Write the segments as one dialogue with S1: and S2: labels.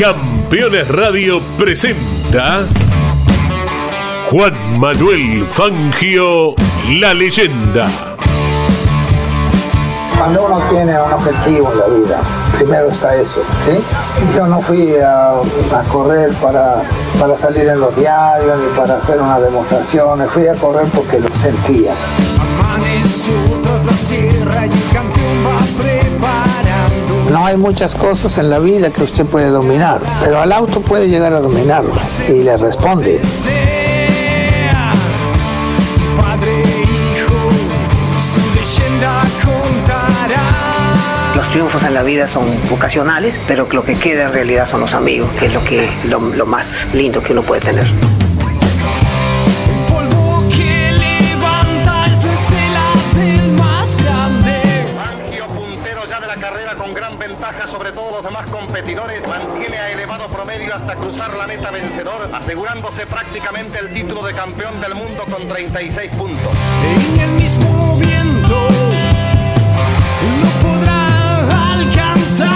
S1: Campeones Radio presenta Juan Manuel Fangio, la leyenda.
S2: Cuando uno tiene un objetivo en la vida, primero está eso. ¿sí? Yo no fui a, a correr para, para salir en los diarios ni para hacer una demostración, fui a correr porque lo sentía.
S3: Amaneció tras la sierra y el campeón va preparando.
S2: No hay muchas cosas en la vida que usted puede dominar, pero al auto puede llegar a dominarlas y le responde.
S4: Los triunfos en la vida son ocasionales, pero lo que queda en realidad son los amigos, que es lo, que, lo más lindo que uno puede tener.
S5: Competidores, mantiene a elevado promedio hasta cruzar la meta vencedor, asegurándose prácticamente el título de campeón del mundo con 36 puntos.
S3: En el mismo viento no podrá alcanzar.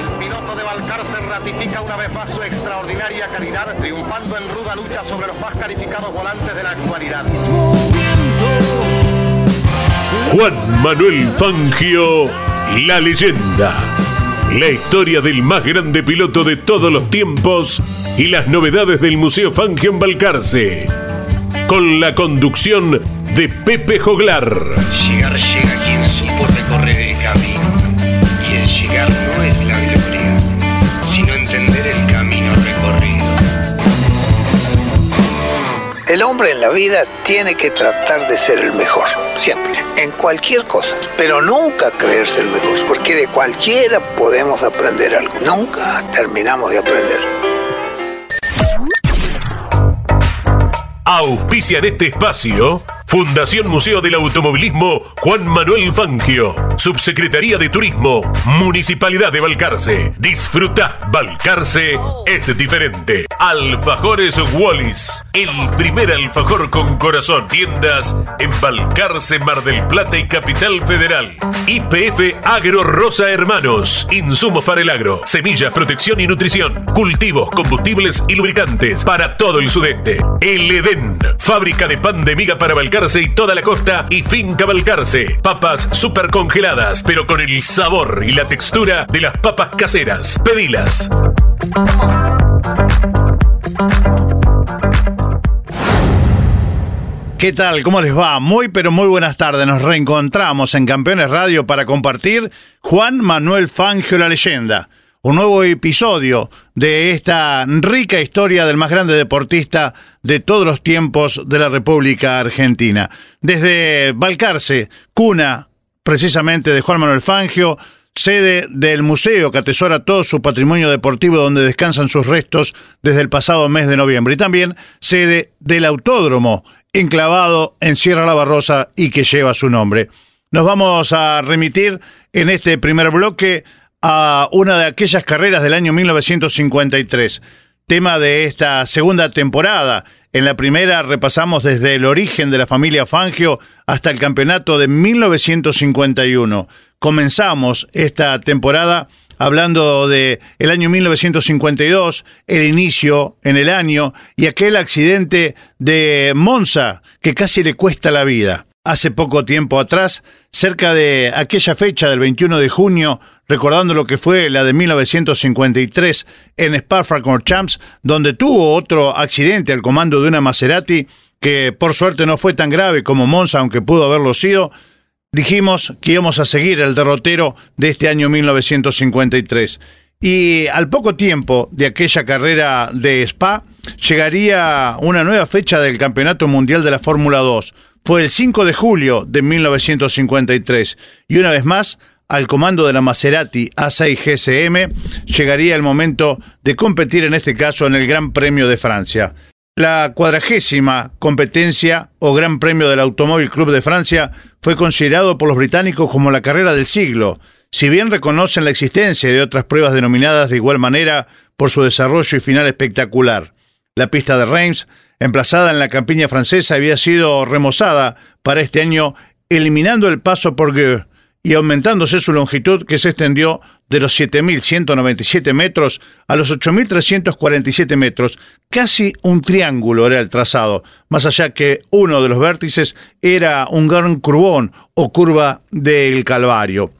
S5: El piloto de Balcarce ratifica una vez más su extraordinaria calidad, triunfando en ruda lucha sobre los más calificados volantes de la actualidad.
S1: Juan Manuel Fangio, la leyenda. La historia del más grande piloto de todos los tiempos y las novedades del Museo Fangio en Balcarce. Con la conducción de Pepe Joglar.
S6: Llegar llega quien supo recorrer el camino. Y el llegar no es la gloria, sino entender el camino recorrido.
S2: El hombre en la vida tiene que tratar de ser el mejor, siempre, cualquier cosa, pero nunca creerse el mejor, porque de cualquiera podemos aprender algo, nunca terminamos de aprender.
S1: Auspicia en este espacio Fundación Museo del Automovilismo Juan Manuel Fangio, Subsecretaría de Turismo, Municipalidad de Balcarce. Disfruta, Balcarce es diferente. Alfajores Wallis, el primer alfajor con corazón. Tiendas en Balcarce, Mar del Plata y Capital Federal. IPF Agro Rosa Hermanos, insumos para el agro, semillas, protección y nutrición, cultivos, combustibles y lubricantes para todo el sudeste. El Edén, fábrica de pan de miga para Balcarce y toda la costa y finca Balcarce. Papas super congeladas, pero con el sabor y la textura de las papas caseras. Pedilas.
S7: ¿Qué tal? ¿Cómo les va? Muy pero muy buenas tardes. Nos reencontramos en Campeones Radio para compartir Juan Manuel Fangio la leyenda. Un nuevo episodio de esta rica historia del más grande deportista de todos los tiempos de la República Argentina. Desde Balcarce, cuna precisamente de Juan Manuel Fangio, sede del museo que atesora todo su patrimonio deportivo donde descansan sus restos desde el pasado mes de noviembre y también sede del autódromo enclavado en Sierra La Barrosa y que lleva su nombre. Nos vamos a remitir en este primer bloque a una de aquellas carreras del año 1953, tema de esta segunda temporada. En la primera repasamos desde el origen de la familia Fangio hasta el campeonato de 1951. Comenzamos esta temporada hablando de el año 1952, el inicio en el año y aquel accidente de Monza que casi le cuesta la vida. Hace poco tiempo atrás, cerca de aquella fecha del 21 de junio, recordando lo que fue la de 1953 en Spa-Francorchamps, donde tuvo otro accidente al comando de una Maserati que por suerte no fue tan grave como Monza, aunque pudo haberlo sido, dijimos que íbamos a seguir el derrotero de este año 1953. Y al poco tiempo de aquella carrera de Spa, llegaría una nueva fecha del Campeonato Mundial de la Fórmula 2. Fue el 5 de julio de 1953. Y una vez más, al comando de la Maserati A6 GSM, llegaría el momento de competir en este caso en el Gran Premio de Francia. La cuadragésima competencia o Gran Premio del Automóvil Club de Francia fue considerado por los británicos como la carrera del siglo, si bien reconocen la existencia de otras pruebas denominadas de igual manera por su desarrollo y final espectacular. La pista de Reims, emplazada en la campiña francesa, había sido remozada para este año, eliminando el paso por Gueux y aumentándose su longitud que se extendió de los 7.197 metros a los 8.347 metros. Casi un triángulo era el trazado, más allá que uno de los vértices era un gran curvón o curva del Calvario.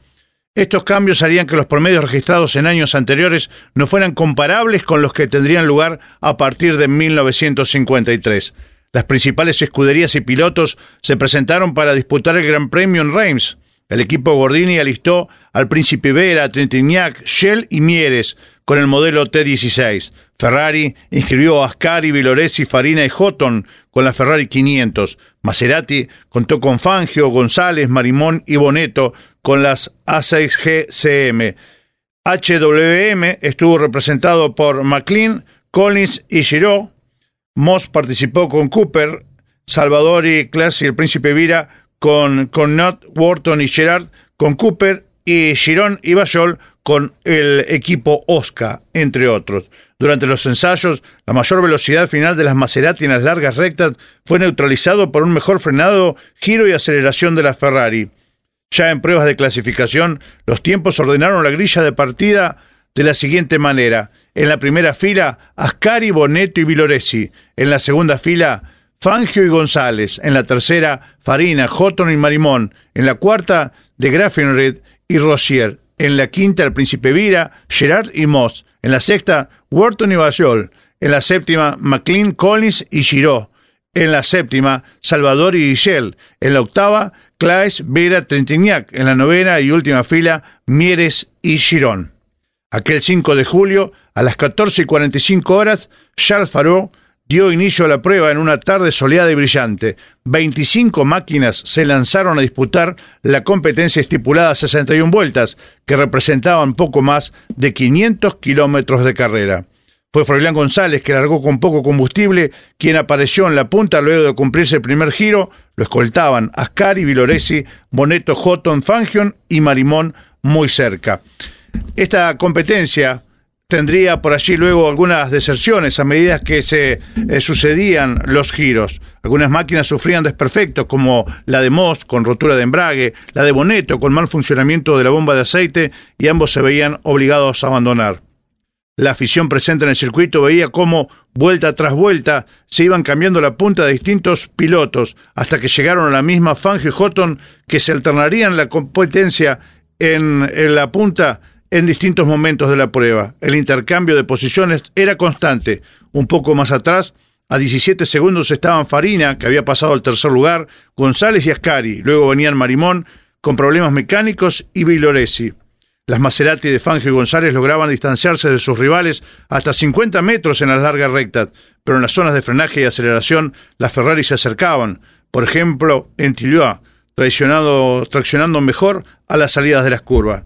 S7: Estos cambios harían que los promedios registrados en años anteriores no fueran comparables con los que tendrían lugar a partir de 1953. Las principales escuderías y pilotos se presentaron para disputar el Gran Premio en Reims. El equipo Gordini alistó al Príncipe Vera, Trintignac, Shell y Mieres con el modelo T16. Ferrari inscribió a Ascari, Viloresi, Farina y Houghton con la Ferrari 500. Maserati contó con Fangio, González, Marimón y Boneto con las A6G CM. HWM estuvo representado por McLean, Collins y Giraud. Moss participó con Cooper, Salvador y Class y el Príncipe Vira con, con Wharton y Gerard, con Cooper y Girón y Bayol con el equipo Oscar, entre otros. Durante los ensayos, la mayor velocidad final de las Maserati en las largas rectas fue neutralizado por un mejor frenado, giro y aceleración de la Ferrari. Ya en pruebas de clasificación, los tiempos ordenaron la grilla de partida de la siguiente manera. En la primera fila, Ascari, Boneto y Viloresi. En la segunda fila, Fangio y González. En la tercera, Farina, Houghton y Marimón. En la cuarta, de Grafenred y Rossier. En la quinta, el Príncipe Vira, Gerard y Moss. En la sexta, Wharton y Bayol. En la séptima, McLean, Collins y Giraud. En la séptima, Salvador y Michel. En la octava, Claes, Vera, Trentignac. En la novena y última fila, Mieres y Girón. Aquel 5 de julio, a las 14 y 45 horas, Charles Farot dio inicio a la prueba en una tarde soleada y brillante. 25 máquinas se lanzaron a disputar la competencia estipulada a 61 vueltas, que representaban poco más de 500 kilómetros de carrera. Fue Froilán González, que largó con poco combustible, quien apareció en la punta luego de cumplirse el primer giro. Lo escoltaban Ascari, Viloresi, Boneto, Houghton, Fangion y Marimón muy cerca. Esta competencia tendría por allí luego algunas deserciones a medida que se eh, sucedían los giros. Algunas máquinas sufrían desperfectos, como la de Moss con rotura de embrague, la de Boneto con mal funcionamiento de la bomba de aceite, y ambos se veían obligados a abandonar. La afición presente en el circuito veía cómo, vuelta tras vuelta, se iban cambiando la punta de distintos pilotos, hasta que llegaron a la misma Fangio y Houghton, que se alternarían la competencia en, en la punta en distintos momentos de la prueba. El intercambio de posiciones era constante. Un poco más atrás, a 17 segundos estaban Farina, que había pasado al tercer lugar, González y Ascari. Luego venían Marimón, con problemas mecánicos, y Viloresi. Las Maserati de Fangio y González lograban distanciarse de sus rivales hasta 50 metros en las largas rectas, pero en las zonas de frenaje y aceleración las Ferrari se acercaban, por ejemplo en Tilloa, traccionando mejor a las salidas de las curvas.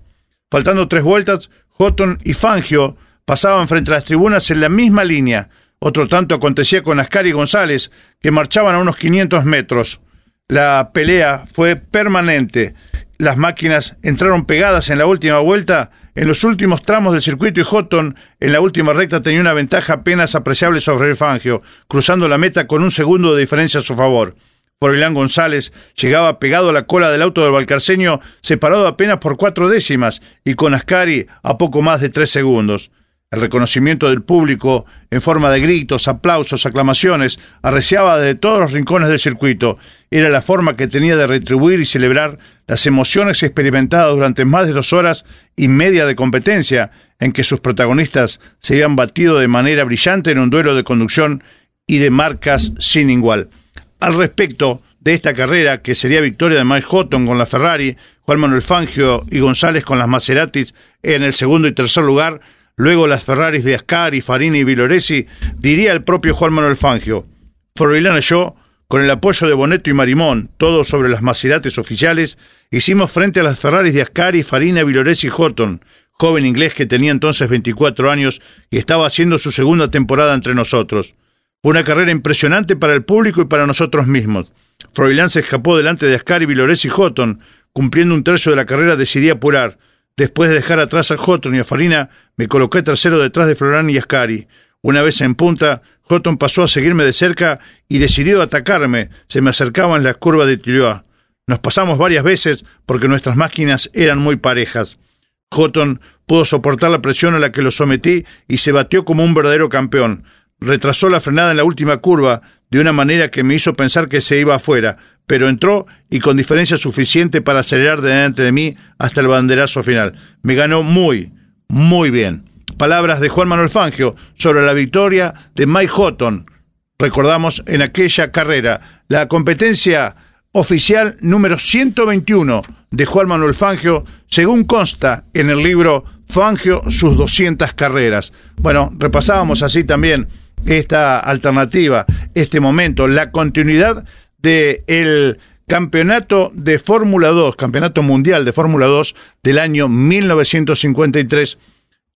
S7: Faltando tres vueltas, Houghton y Fangio pasaban frente a las tribunas en la misma línea. Otro tanto acontecía con Ascari y González, que marchaban a unos 500 metros. La pelea fue permanente. Las máquinas entraron pegadas en la última vuelta. En los últimos tramos del circuito y Houghton en la última recta tenía una ventaja apenas apreciable sobre el Fangio, cruzando la meta con un segundo de diferencia a su favor. Froilán González llegaba pegado a la cola del auto del Balcarceño, separado apenas por cuatro décimas, y con Ascari a poco más de tres segundos. El reconocimiento del público, en forma de gritos, aplausos, aclamaciones, arreciaba de todos los rincones del circuito. Era la forma que tenía de retribuir y celebrar las emociones experimentadas durante más de dos horas y media de competencia, en que sus protagonistas se habían batido de manera brillante en un duelo de conducción y de marcas sin igual al respecto de esta carrera, que sería victoria de Mike Houghton con la Ferrari, Juan Manuel Fangio y González con las Maseratis en el segundo y tercer lugar, luego las Ferraris de Ascari, Farini y Viloresi, diría el propio Juan Manuel Fangio. Froilán y yo, con el apoyo de Boneto y Marimón, todos sobre las Maseratis oficiales, hicimos frente a las Ferraris de Ascari, Farina, Viloresi y Houghton, joven inglés que tenía entonces 24 años y estaba haciendo su segunda temporada entre nosotros. Fue una carrera impresionante para el público y para nosotros mismos. Froilán se escapó delante de Ascari, Vilores y Houghton. Cumpliendo un tercio de la carrera decidí apurar. Después de dejar atrás a Houghton y a Farina, me coloqué tercero detrás de Florán y Ascari. Una vez en punta, Houghton pasó a seguirme de cerca y decidió atacarme. Se me acercaba en la curva de Tilloa. Nos pasamos varias veces porque nuestras máquinas eran muy parejas. Houghton pudo soportar la presión a la que lo sometí y se batió como un verdadero campeón. Retrasó la frenada en la última curva de una manera que me hizo pensar que se iba afuera, pero entró y con diferencia suficiente para acelerar delante de mí hasta el banderazo final. Me ganó muy, muy bien. Palabras de Juan Manuel Fangio sobre la victoria de Mike Houghton. Recordamos en aquella carrera la competencia oficial número 121 de Juan Manuel Fangio, según consta en el libro Fangio, sus 200 carreras. Bueno, repasábamos así también esta alternativa, este momento, la continuidad del el campeonato de Fórmula 2, campeonato mundial de Fórmula 2 del año 1953,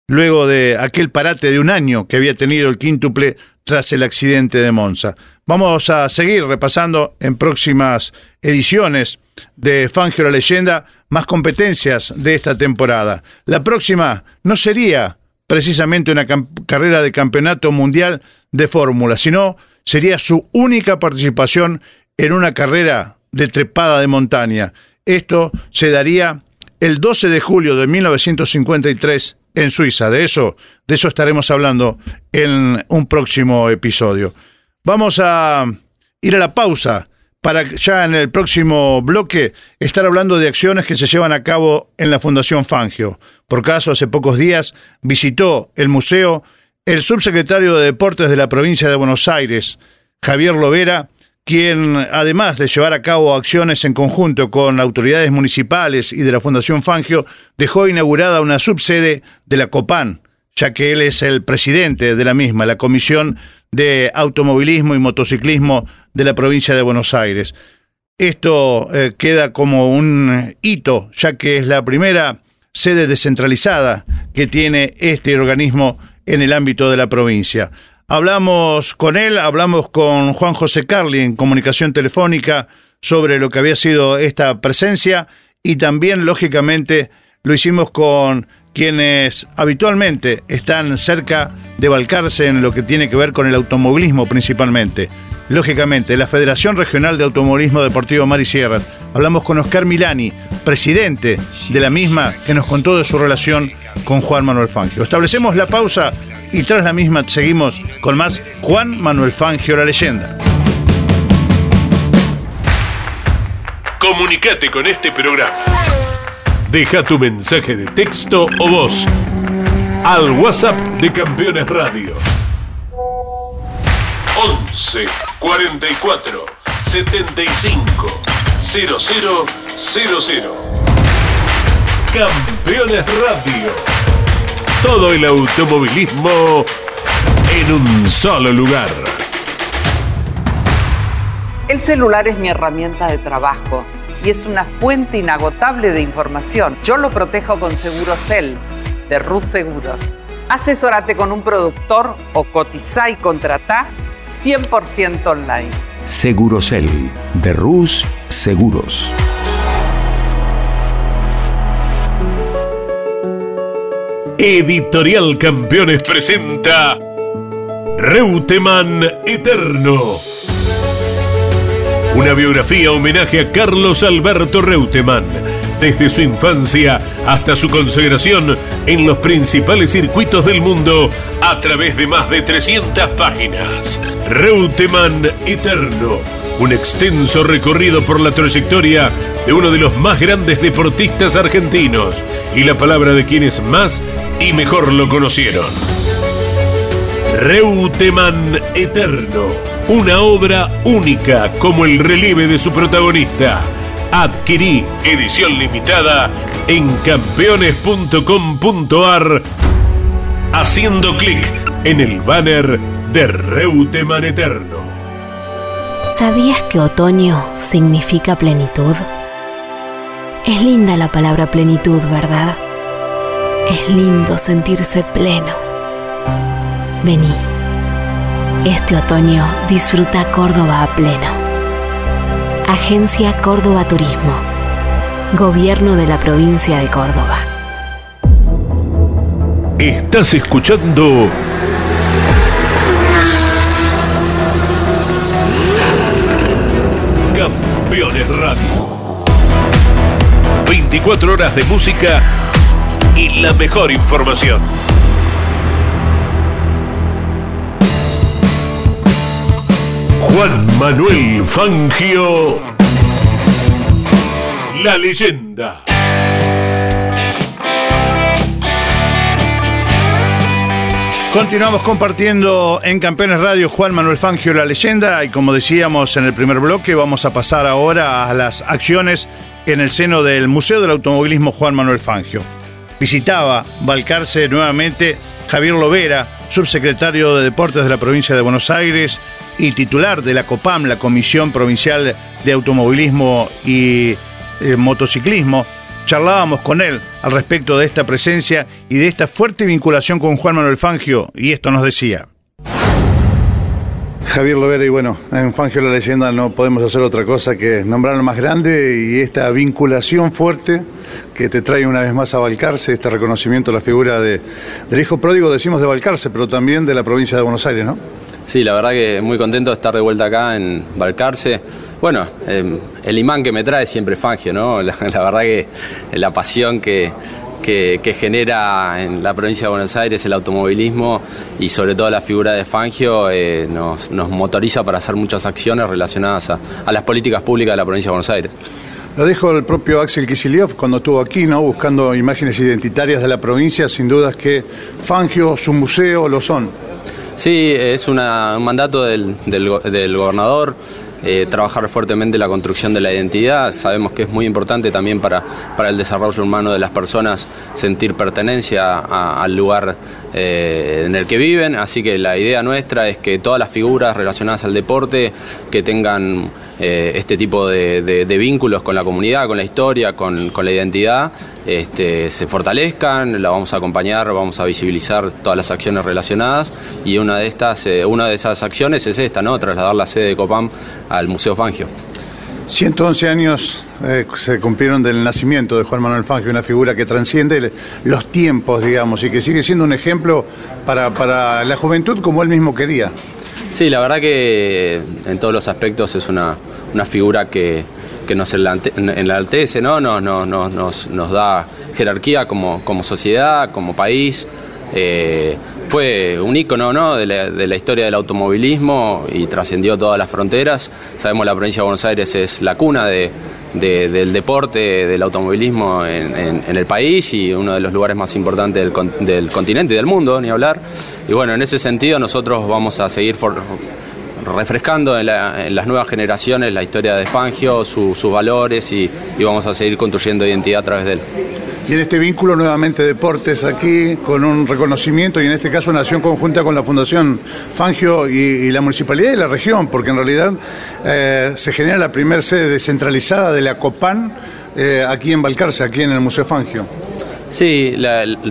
S7: luego de aquel parate de un año que había tenido el quíntuple tras el accidente de Monza. Vamos a seguir repasando en próximas ediciones de Fangio la leyenda más competencias de esta temporada. La próxima no sería precisamente una carrera de campeonato mundial de fórmula, sino sería su única participación en una carrera de trepada de montaña. Esto se daría el 12 de julio de 1953 en Suiza. De eso, de eso estaremos hablando en un próximo episodio. Vamos a ir a la pausa para ya en el próximo bloque estar hablando de acciones que se llevan a cabo en la Fundación Fangio. Por caso, hace pocos días visitó el museo el subsecretario de Deportes de la provincia de Buenos Aires, Javier Lovera, quien, además de llevar a cabo acciones en conjunto con autoridades municipales y de la Fundación Fangio, dejó inaugurada una subsede de la COPAN, ya que él es el presidente de la misma, la Comisión de Automovilismo y Motociclismo de la provincia de Buenos Aires. Esto eh, queda como un hito, ya que es la primera sede descentralizada que tiene este organismo en el ámbito de la provincia. Hablamos con él, hablamos con Juan José Carli en comunicación telefónica sobre lo que había sido esta presencia y también, lógicamente, lo hicimos con quienes habitualmente están cerca de Balcarce en lo que tiene que ver con el automovilismo principalmente. Lógicamente, la Federación Regional de Automovilismo Deportivo Mar y Sierra. Hablamos con Oscar Milani, presidente de la misma, que nos contó de su relación con Juan Manuel Fangio. Establecemos la pausa y tras la misma seguimos con más Juan Manuel Fangio, la leyenda.
S1: Comunicate con este programa. Deja tu mensaje de texto o voz al WhatsApp de Campeones Radio. 11 44 75 0000. Campeones Radio. Todo el automovilismo en un solo lugar.
S8: El celular es mi herramienta de trabajo y es una fuente inagotable de información. Yo lo protejo con Segurocel de Rus Seguros. Asesórate con un productor o cotiza y contrata 100% online.
S9: Segurocel de Rus Seguros.
S1: Editorial Campeones presenta Reutemann Eterno una biografía homenaje a Carlos Alberto Reutemann, desde su infancia hasta su consagración en los principales circuitos del mundo a través de más de 300 páginas. Reutemann Eterno, un extenso recorrido por la trayectoria de uno de los más grandes deportistas argentinos y la palabra de quienes más y mejor lo conocieron. Reutemann Eterno una obra única como el relieve de su protagonista. Adquirí edición limitada en campeones.com.ar haciendo clic en el banner de Reuteman Eterno.
S10: ¿Sabías que otoño significa plenitud? Es linda la palabra plenitud, ¿verdad? Es lindo sentirse pleno. Vení este otoño disfruta Córdoba a pleno. Agencia Córdoba Turismo. Gobierno de la provincia de Córdoba.
S1: Estás escuchando Campeones Radio. 24 horas de música y la mejor información. Juan Manuel Fangio, la leyenda.
S7: Continuamos compartiendo en Campeones Radio Juan Manuel Fangio la leyenda y como decíamos en el primer bloque vamos a pasar ahora a las acciones en el seno del Museo del Automovilismo Juan Manuel Fangio. Visitaba Balcarce nuevamente Javier Lovera, subsecretario de Deportes de la provincia de Buenos Aires y titular de la COPAM, la Comisión Provincial de Automovilismo y eh, Motociclismo, charlábamos con él al respecto de esta presencia y de esta fuerte vinculación con Juan Manuel Fangio, y esto nos decía. Javier Lovera, y bueno, en Fangio la leyenda no podemos hacer otra cosa que nombrar al más grande y esta vinculación fuerte que te trae una vez más a Balcarce, este reconocimiento a la figura de, del hijo pródigo, decimos de Balcarce, pero también de la provincia de Buenos Aires, ¿no?
S11: Sí, la verdad que muy contento de estar de vuelta acá en Balcarce. Bueno, eh, el imán que me trae siempre Fangio, ¿no? La, la verdad que la pasión que, que, que, genera en la provincia de Buenos Aires el automovilismo y sobre todo la figura de Fangio eh, nos, nos, motoriza para hacer muchas acciones relacionadas a, a, las políticas públicas de la provincia de Buenos Aires.
S7: Lo dijo el propio Axel Kicillof cuando estuvo aquí, ¿no? buscando imágenes identitarias de la provincia, sin dudas que Fangio, su museo, lo son.
S11: Sí, es una, un mandato del, del, del gobernador. Eh, trabajar fuertemente la construcción de la identidad. Sabemos que es muy importante también para, para el desarrollo humano de las personas sentir pertenencia al lugar eh, en el que viven. Así que la idea nuestra es que todas las figuras relacionadas al deporte que tengan eh, este tipo de, vínculos con la comunidad, con la historia, con, la identidad, este, se fortalezcan, la vamos a acompañar, vamos a visibilizar todas las acciones relacionadas y una de estas, eh, una de esas acciones es esta, ¿no? Trasladar la sede de Copam al Museo Fangio.
S7: 111 años eh, se cumplieron del nacimiento de Juan Manuel Fangio, una figura que transciende los tiempos, digamos, y que sigue siendo un ejemplo para la juventud como él mismo quería.
S11: Sí, la verdad que en todos los aspectos es una, una figura que, que nos enaltece, ¿no? Nos, nos, nos, nos da jerarquía como, como sociedad, como país. Eh, fue un ícono ¿no? de, la, historia del automovilismo y trascendió todas las fronteras. Sabemos la provincia de Buenos Aires es la cuna de, de, del deporte, del automovilismo en, el país y uno de los lugares más importantes del, continente y del mundo, ni hablar. Y bueno, en ese sentido nosotros vamos a seguir refrescando en, la, en, las nuevas generaciones la historia de Fangio, su, sus valores y vamos a seguir construyendo identidad a través de él.
S7: Y en este vínculo nuevamente deportes aquí, con un reconocimiento y en este caso una acción conjunta con la Fundación Fangio y, la Municipalidad y la región, porque en realidad eh, se genera la primera sede descentralizada de la COPAN eh, aquí en Balcarce, aquí en el Museo Fangio.
S11: Sí,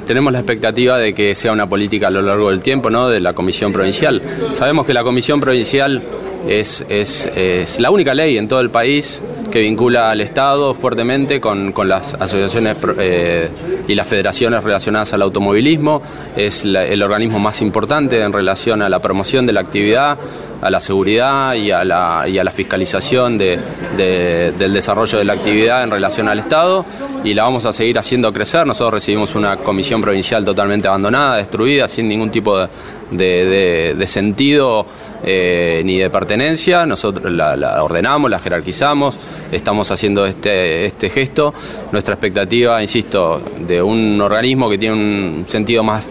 S11: tenemos la expectativa de que sea una política a lo largo del tiempo, ¿no? De la Comisión Provincial. Sabemos que la Comisión Provincial es, es la única ley en todo el país que vincula al Estado fuertemente con, con las asociaciones eh, y las federaciones relacionadas al automovilismo. Es el organismo más importante en relación a la promoción de la actividad, a la seguridad y a la, y a la fiscalización de, del desarrollo de la actividad en relación al Estado y la vamos a seguir haciendo crecer. Nosotros recibimos una comisión provincial totalmente abandonada, destruida, sin ningún tipo de, de, de sentido eh, ni de pertenencia. Nosotros la, la, ordenamos, la jerarquizamos, estamos haciendo este, este gesto. Nuestra expectativa, insisto, de un organismo que tiene un sentido más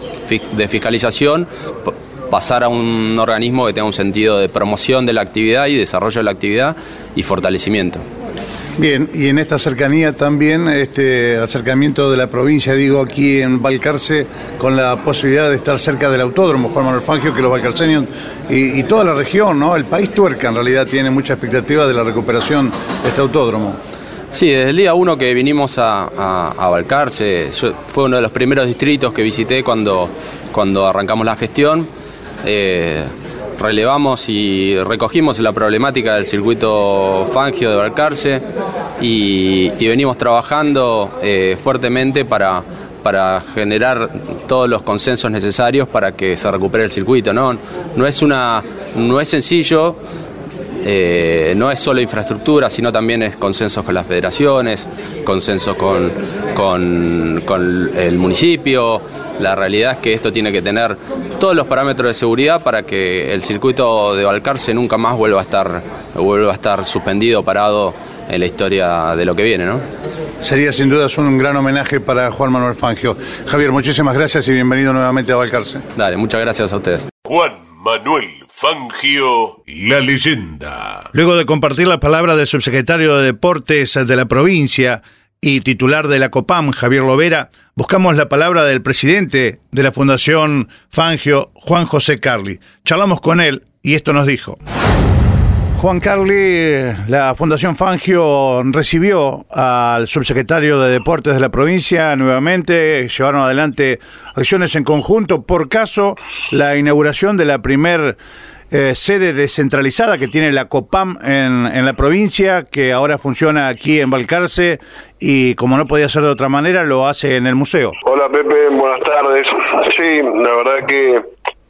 S11: de fiscalización pasar a un organismo que tenga un sentido de promoción de la actividad y desarrollo de la actividad y fortalecimiento.
S7: Bien, y en esta cercanía también, este acercamiento de la provincia, digo, aquí en Balcarce, con la posibilidad de estar cerca del autódromo, Juan Manuel Fangio, que los balcarceños y, toda la región, ¿no? El país tuerca en realidad tiene mucha expectativa de la recuperación de este autódromo.
S11: Sí, desde el día uno que vinimos a, a, Balcarce, fue uno de los primeros distritos que visité cuando, cuando arrancamos la gestión. Eh, relevamos y recogimos la problemática del circuito Fangio de Balcarce y, venimos trabajando eh, fuertemente para, para generar todos los consensos necesarios para que se recupere el circuito. No, no, es, una, no es sencillo eh, no es solo infraestructura, sino también es consensos con las federaciones, consensos con, con, con, el municipio. La realidad es que esto tiene que tener todos los parámetros de seguridad para que el circuito de Balcarce nunca más vuelva a estar, vuelva a estar suspendido, parado en la historia de lo que viene, ¿no?
S7: Sería sin duda un gran homenaje para Juan Manuel Fangio. Javier, muchísimas gracias y bienvenido nuevamente a Balcarce.
S11: Dale, muchas gracias a ustedes.
S1: Juan Manuel Fangio, la leyenda.
S7: Luego de compartir la palabra del subsecretario de Deportes de la provincia y titular de la COPAM, Javier Lovera, buscamos la palabra del presidente de la Fundación Fangio, Juan José Carli. Charlamos con él y esto nos dijo. Juan Carli, la Fundación Fangio recibió al subsecretario de Deportes de la provincia nuevamente, llevaron adelante acciones en conjunto, por caso la inauguración de la primer eh, sede descentralizada que tiene la COPAM en, en, la provincia, que ahora funciona aquí en Balcarce y como no podía ser de otra manera, lo hace en el museo.
S12: Hola Pepe, buenas tardes. Sí, la verdad que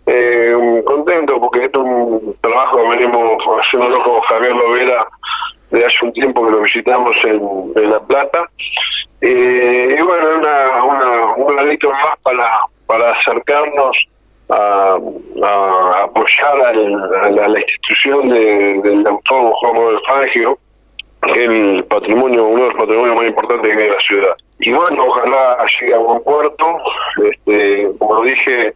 S12: eh, contento porque esto es un trabajo que venimos haciéndolo con Javier Lovera de hace un tiempo que lo visitamos en, La Plata. Eh, y bueno, una, una, un granito más para, para acercarnos a, apoyar a la, institución de, del autor Juan Manuel Fangio, el patrimonio, uno de los patrimonios más importantes que en la ciudad. Y bueno, ojalá llegue a buen puerto. Este, como dije,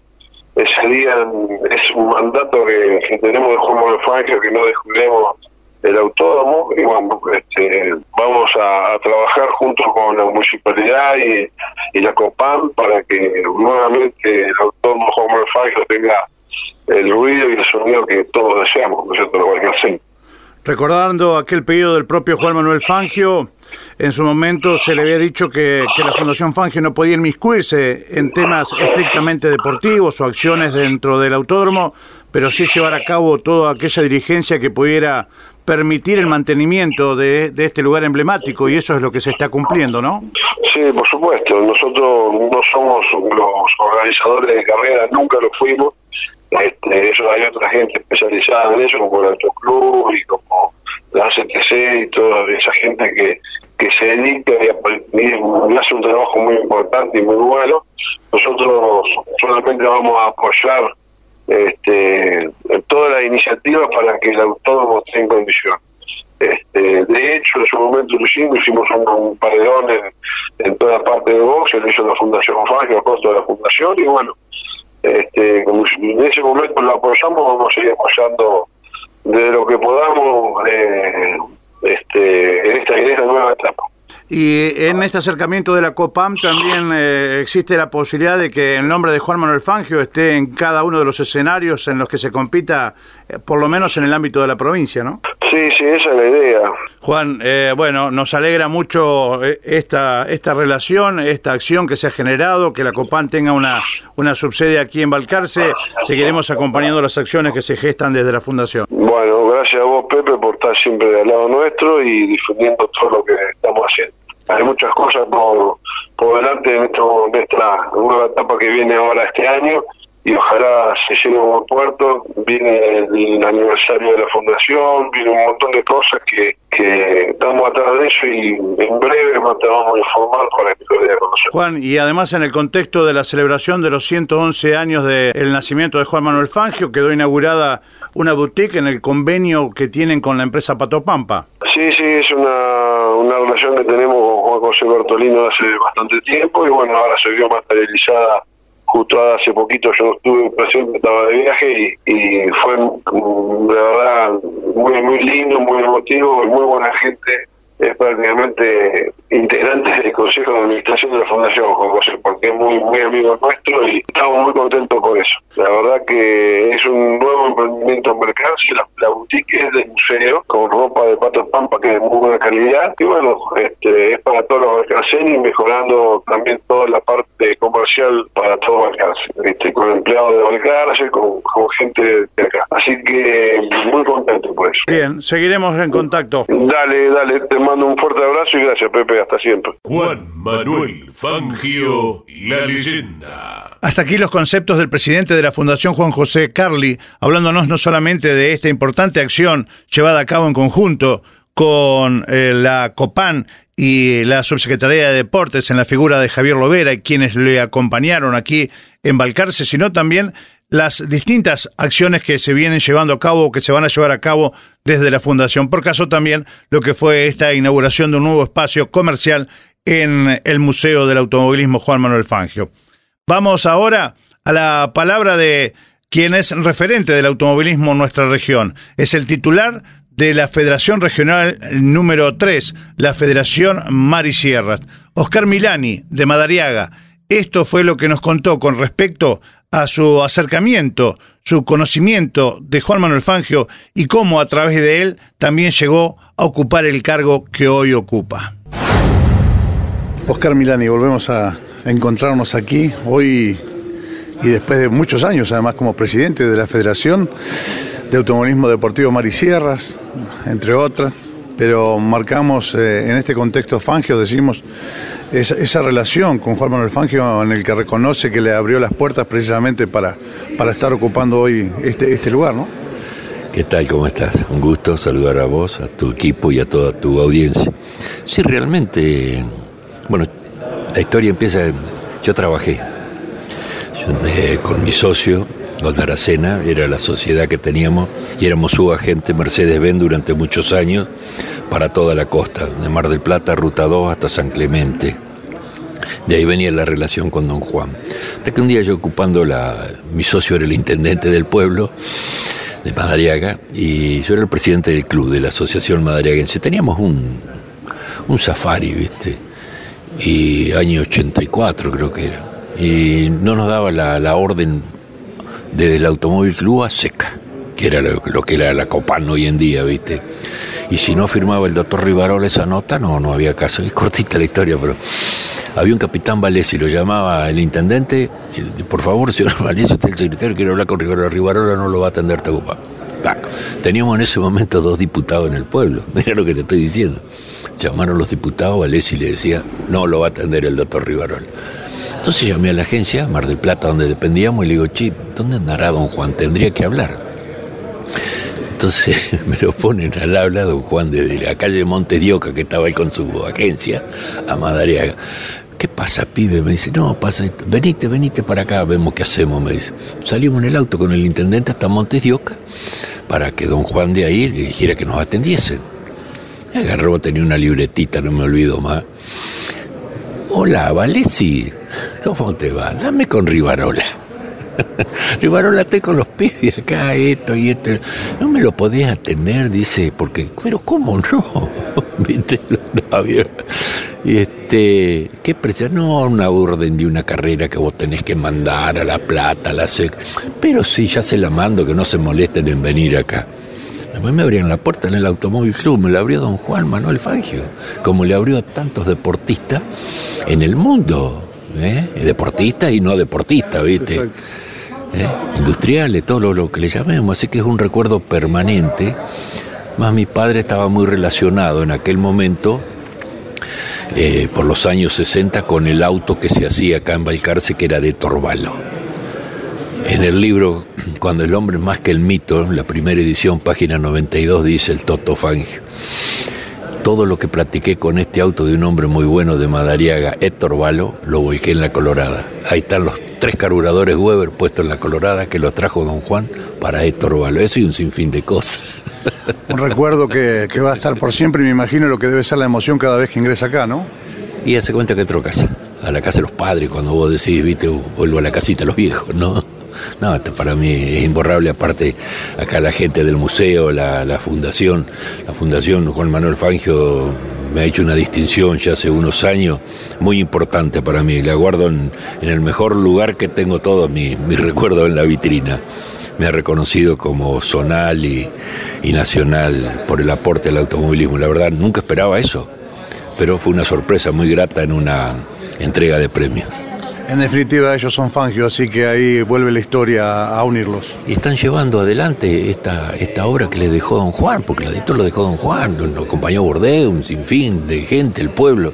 S12: ese día es un mandato que, tenemos de Juan Manuel Fangio, que no descubremos el autódromo y bueno, este, vamos a, trabajar junto con la municipalidad y, la COPAM para que nuevamente el autódromo Manuel Fangio tenga el ruido y el sonido que todos deseamos, ¿no es cierto? Lo que
S7: Recordando aquel pedido del propio Juan Manuel Fangio, en su momento se le había dicho que, la Fundación Fangio no podía inmiscuirse en temas estrictamente deportivos o acciones dentro del autódromo, pero sí llevar a cabo toda aquella dirigencia que pudiera permitir el mantenimiento de, de, este lugar emblemático y eso es lo que se está cumpliendo, ¿no?
S12: Sí, por supuesto. Nosotros no somos los organizadores de carreras, nunca lo fuimos. Este, eso hay otra gente especializada en eso, como el Club y como la CTC y toda esa gente que, que se dedica y, hace un trabajo muy importante y muy bueno. Nosotros solamente vamos a apoyar este, todas las iniciativas para que el autónomo esté en condición. Este, de hecho, en su momento lo hicimos, hicimos un, paredón en, toda parte de Vox, lo hizo la Fundación Fangio, a costo de la Fundación, y bueno, este, en ese momento lo apoyamos, vamos a seguir apoyando de lo que podamos eh, este, en, esta, en esta nueva etapa.
S7: Y en este acercamiento de la COPAM también eh, existe la posibilidad de que el nombre de Juan Manuel Fangio esté en cada uno de los escenarios en los que se compita, eh, por lo menos en el ámbito de la provincia, ¿no?
S12: Sí, sí, esa es la idea.
S7: Juan, eh, bueno, nos alegra mucho esta, esta relación, esta acción que se ha generado, que la COPAM tenga una, una subsede aquí en Balcarce. Seguiremos acompañando las acciones que se gestan desde la Fundación.
S12: Bueno, gracias a vos, Pepe, por estar siempre al lado nuestro y difundiendo todo lo que estamos hay muchas cosas por, por delante en, esto, esta nueva etapa que viene ahora este año y ojalá se llegue a buen puerto. Viene el, aniversario de la fundación, viene un montón de cosas que, que estamos atrás de eso y en breve te vamos a informar para que lo a conocer.
S7: Juan, y además en el contexto de la celebración de los 111 años del nacimiento de Juan Manuel Fangio, quedó inaugurada una boutique en el convenio que tienen con la empresa Patopampa.
S12: Sí, sí, es una, una relación que tenemos con José Bertolino hace bastante tiempo y bueno, ahora se vio materializada justo hace poquito. Yo estuve presente, estaba de viaje y, fue mm, de verdad muy muy lindo, muy emotivo, muy buena gente es prácticamente integrante del Consejo de Administración de la Fundación Juan José, porque es muy, muy amigo nuestro y estamos muy contentos con eso. La verdad que es un nuevo emprendimiento en mercado, la, la boutique es del museo, con ropa de pato pampa que es de muy buena calidad, y bueno, este, es para todos los y mejorando también toda la parte para todo Balcarce, este, con empleados de Balcarce, con, con gente de acá. Así que muy contento por eso.
S7: Bien, seguiremos en contacto.
S12: Dale, dale, te mando un fuerte abrazo y gracias, Pepe, hasta siempre.
S1: Juan Manuel Fangio, la leyenda.
S7: Hasta aquí los conceptos del presidente de la Fundación Juan José Carli, hablándonos no solamente de esta importante acción llevada a cabo en conjunto con eh, la COPAN y la Subsecretaría de Deportes en la figura de Javier Lovera y quienes le acompañaron aquí en Balcarce, sino también las distintas acciones que se vienen llevando a cabo o que se van a llevar a cabo desde la Fundación. Por caso también lo que fue esta inauguración de un nuevo espacio comercial en el Museo del Automovilismo Juan Manuel Fangio. Vamos ahora a la palabra de quien es referente del automovilismo en nuestra región. Es el titular de la Federación Regional número 3, la Federación Mar y Sierras. Oscar Milani, de Madariaga. Esto fue lo que nos contó con respecto a su acercamiento, su conocimiento de Juan Manuel Fangio y cómo a través de él también llegó a ocupar el cargo que hoy ocupa. Oscar Milani, volvemos a encontrarnos aquí hoy y después de muchos años, además como presidente de la Federación de Automovilismo Deportivo Mar y Sierras, entre otras, pero marcamos eh, en este contexto Fangio, decimos, esa, esa, relación con Juan Manuel Fangio en el que reconoce que le abrió las puertas precisamente para, para estar ocupando hoy este, este lugar, ¿no?
S13: ¿Qué tal? ¿Cómo estás? Un gusto saludar a vos, a tu equipo y a toda tu audiencia. Sí, realmente, bueno, la historia empieza, yo trabajé yo, eh, con mi socio, Oscar Aracena, era la sociedad que teníamos y éramos su agente Mercedes-Benz durante muchos años para toda la costa, de Mar del Plata, Ruta 2 hasta San Clemente. De ahí venía la relación con don Juan. Hasta que un día yo ocupando la... Mi socio era el intendente del pueblo, de Madariaga, y yo era el presidente del club, de la Asociación Madariaguense. Teníamos un, un safari, ¿viste? Y año 84 creo que era. Y no nos daba la, la orden desde el Automóvil Club a seca, que era lo, que era la Copan hoy en día, ¿viste? Y si no firmaba el doctor Rivarola esa nota, no, no había caso. Es cortita la historia, pero había un capitán Valesi, lo llamaba el intendente, por favor, señor Valesi, usted es el secretario, quiere hablar con Rivarola, Rivarola no lo va a atender, te ocupa. Teníamos en ese momento dos diputados en el pueblo, mira lo que te estoy diciendo. Llamaron los diputados, Valesi le decía, no lo va a atender el doctor Rivarola. Entonces llamé a la agencia, Mar del Plata, donde dependíamos, y le digo, Chip, ¿dónde andará don Juan? Tendría que hablar. Entonces me lo ponen al habla don Juan desde la calle Monte Dioca, que estaba ahí con su agencia, a Madariaga. ¿Qué pasa, pibe? Me dice, no, pasa, venite, venite para acá, vemos qué hacemos, me dice. Salimos en el auto con el intendente hasta Montes para que don Juan de ahí le dijera que nos atendiesen. Agarró, tenía una libretita, no me olvido más. Hola, Valesi, ¿cómo te va? Dame con Rivarola. Rivarola, estoy con los pibes acá, esto y esto. No me lo podés atender, dice, porque, pero ¿cómo no? ¿Viste? Y este, ¿qué precio? No, una orden de una carrera que vos tenés que mandar a La Plata, a la SEC. Pero sí, ya se la mando, que no se molesten en venir acá. Después me abrieron la puerta en el Automóvil Club, me la abrió don Juan Manuel Fangio, como le abrió a tantos deportistas en el mundo. ¿eh? Deportistas y no deportistas, ¿viste? ¿Eh? Industriales, todo lo, lo que le llamemos. Así que es un recuerdo permanente. Más mi padre estaba muy relacionado en aquel momento eh, por los años 60 con el auto que se hacía acá en Balcarce, que era de Torvalo. En el libro Cuando el hombre es más que el mito, la primera edición, página 92, dice el Toto Fangio. Todo lo que practiqué con este auto de un hombre muy bueno de Madariaga, Héctor Valo, lo volqué en la Colorada. Ahí están los tres carburadores Weber puestos en la Colorada que los trajo don Juan para Héctor Valo. Eso y un sinfín de cosas.
S7: Un recuerdo que, que, va a estar por siempre y me imagino lo que debe ser la emoción cada vez que ingresa acá, ¿no?
S13: Y hace cuenta que entro a casa, a la casa de los padres, cuando vos decís, viste, vuelvo a la casita de los viejos, ¿no? No, para mí es imborrable, aparte acá la gente del museo, la, fundación, la fundación Juan Manuel Fangio me ha hecho una distinción ya hace unos años muy importante para mí, la guardo en, el mejor lugar que tengo todo mi, mi recuerdo en la vitrina me ha reconocido como zonal y, y, nacional por el aporte al automovilismo. La verdad, nunca esperaba eso, pero fue una sorpresa muy grata en una entrega de premios.
S7: En definitiva, ellos son Fangio, así que ahí vuelve la historia a unirlos.
S13: Y están llevando adelante esta, esta obra que le dejó Don Juan, porque esto lo dejó Don Juan, lo acompañó Bordeu, un sinfín de gente, el pueblo.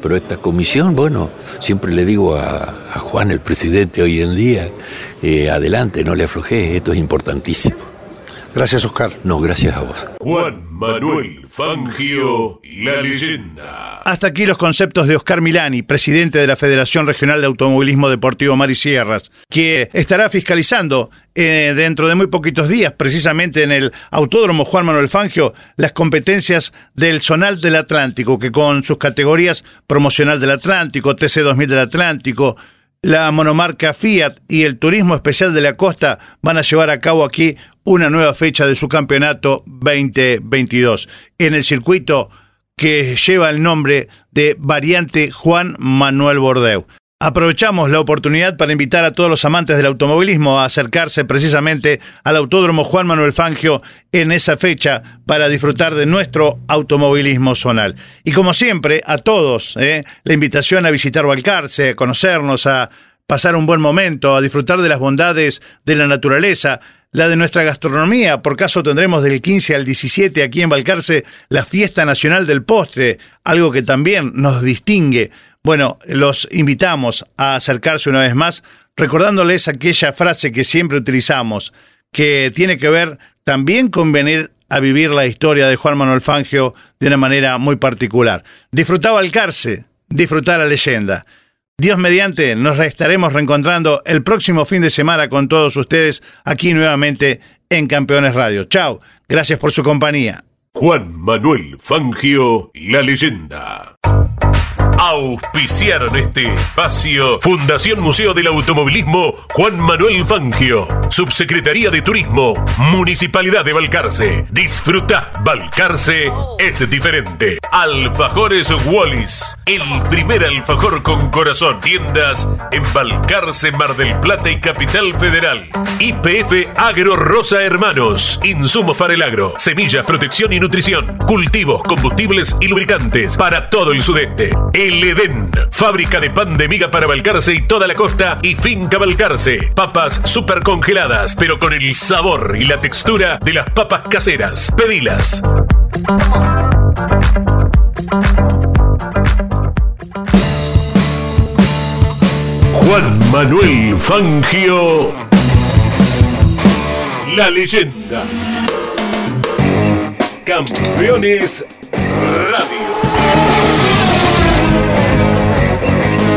S13: Pero esta comisión, bueno, siempre le digo a, Juan, el presidente hoy en día, eh, adelante, no le aflojé, esto es importantísimo.
S7: Gracias, Oscar.
S13: No, gracias a vos.
S1: Juan Manuel Fangio, la leyenda.
S7: Hasta aquí los conceptos de Oscar Milani, presidente de la Federación Regional de Automovilismo Deportivo Mar y Sierras, que estará fiscalizando eh, dentro de muy poquitos días, precisamente en el Autódromo Juan Manuel Fangio, las competencias del Zonal del Atlántico, que con sus categorías promocional del Atlántico, TC 2000 del Atlántico, la monomarca Fiat y el Turismo Especial de la Costa van a llevar a cabo aquí una nueva fecha de su campeonato 2022 en el circuito que lleva el nombre de Variante Juan Manuel Bordeu. Aprovechamos la oportunidad para invitar a todos los amantes del automovilismo a acercarse precisamente al Autódromo Juan Manuel Fangio en esa fecha para disfrutar de nuestro automovilismo zonal. Y como siempre, a todos, ¿eh? la invitación a visitar Balcarce, a conocernos, a pasar un buen momento, a disfrutar de las bondades de la naturaleza, la de nuestra gastronomía. Por caso tendremos del 15 al 17 aquí en Balcarce la Fiesta Nacional del Postre, algo que también nos distingue bueno, los invitamos a acercarse una vez más, recordándoles aquella frase que siempre utilizamos, que tiene que ver también con venir a vivir la historia de Juan Manuel Fangio de una manera muy particular. Disfrutaba el cárcel, disfrutar la leyenda. Dios mediante, nos estaremos reencontrando el próximo fin de semana con todos ustedes aquí nuevamente en Campeones Radio. Chao, gracias por su compañía.
S1: Juan Manuel Fangio, la leyenda. Auspiciaron este espacio Fundación Museo del Automovilismo Juan Manuel Fangio, Subsecretaría de Turismo, Municipalidad de Balcarce. Disfruta, Balcarce es diferente. Alfajores Wallis, el primer alfajor con corazón. Tiendas en Balcarce, Mar del Plata y Capital Federal. IPF Agro Rosa Hermanos, insumos para el agro, semillas, protección y nutrición, cultivos, combustibles y lubricantes para todo el sudeste. El Edén, fábrica de pan de miga para Balcarce y toda la costa y finca Balcarce. Papas super congeladas, pero con el sabor y la textura de las papas caseras. Pedilas. Juan Manuel Fangio, la leyenda. Campeones Radio.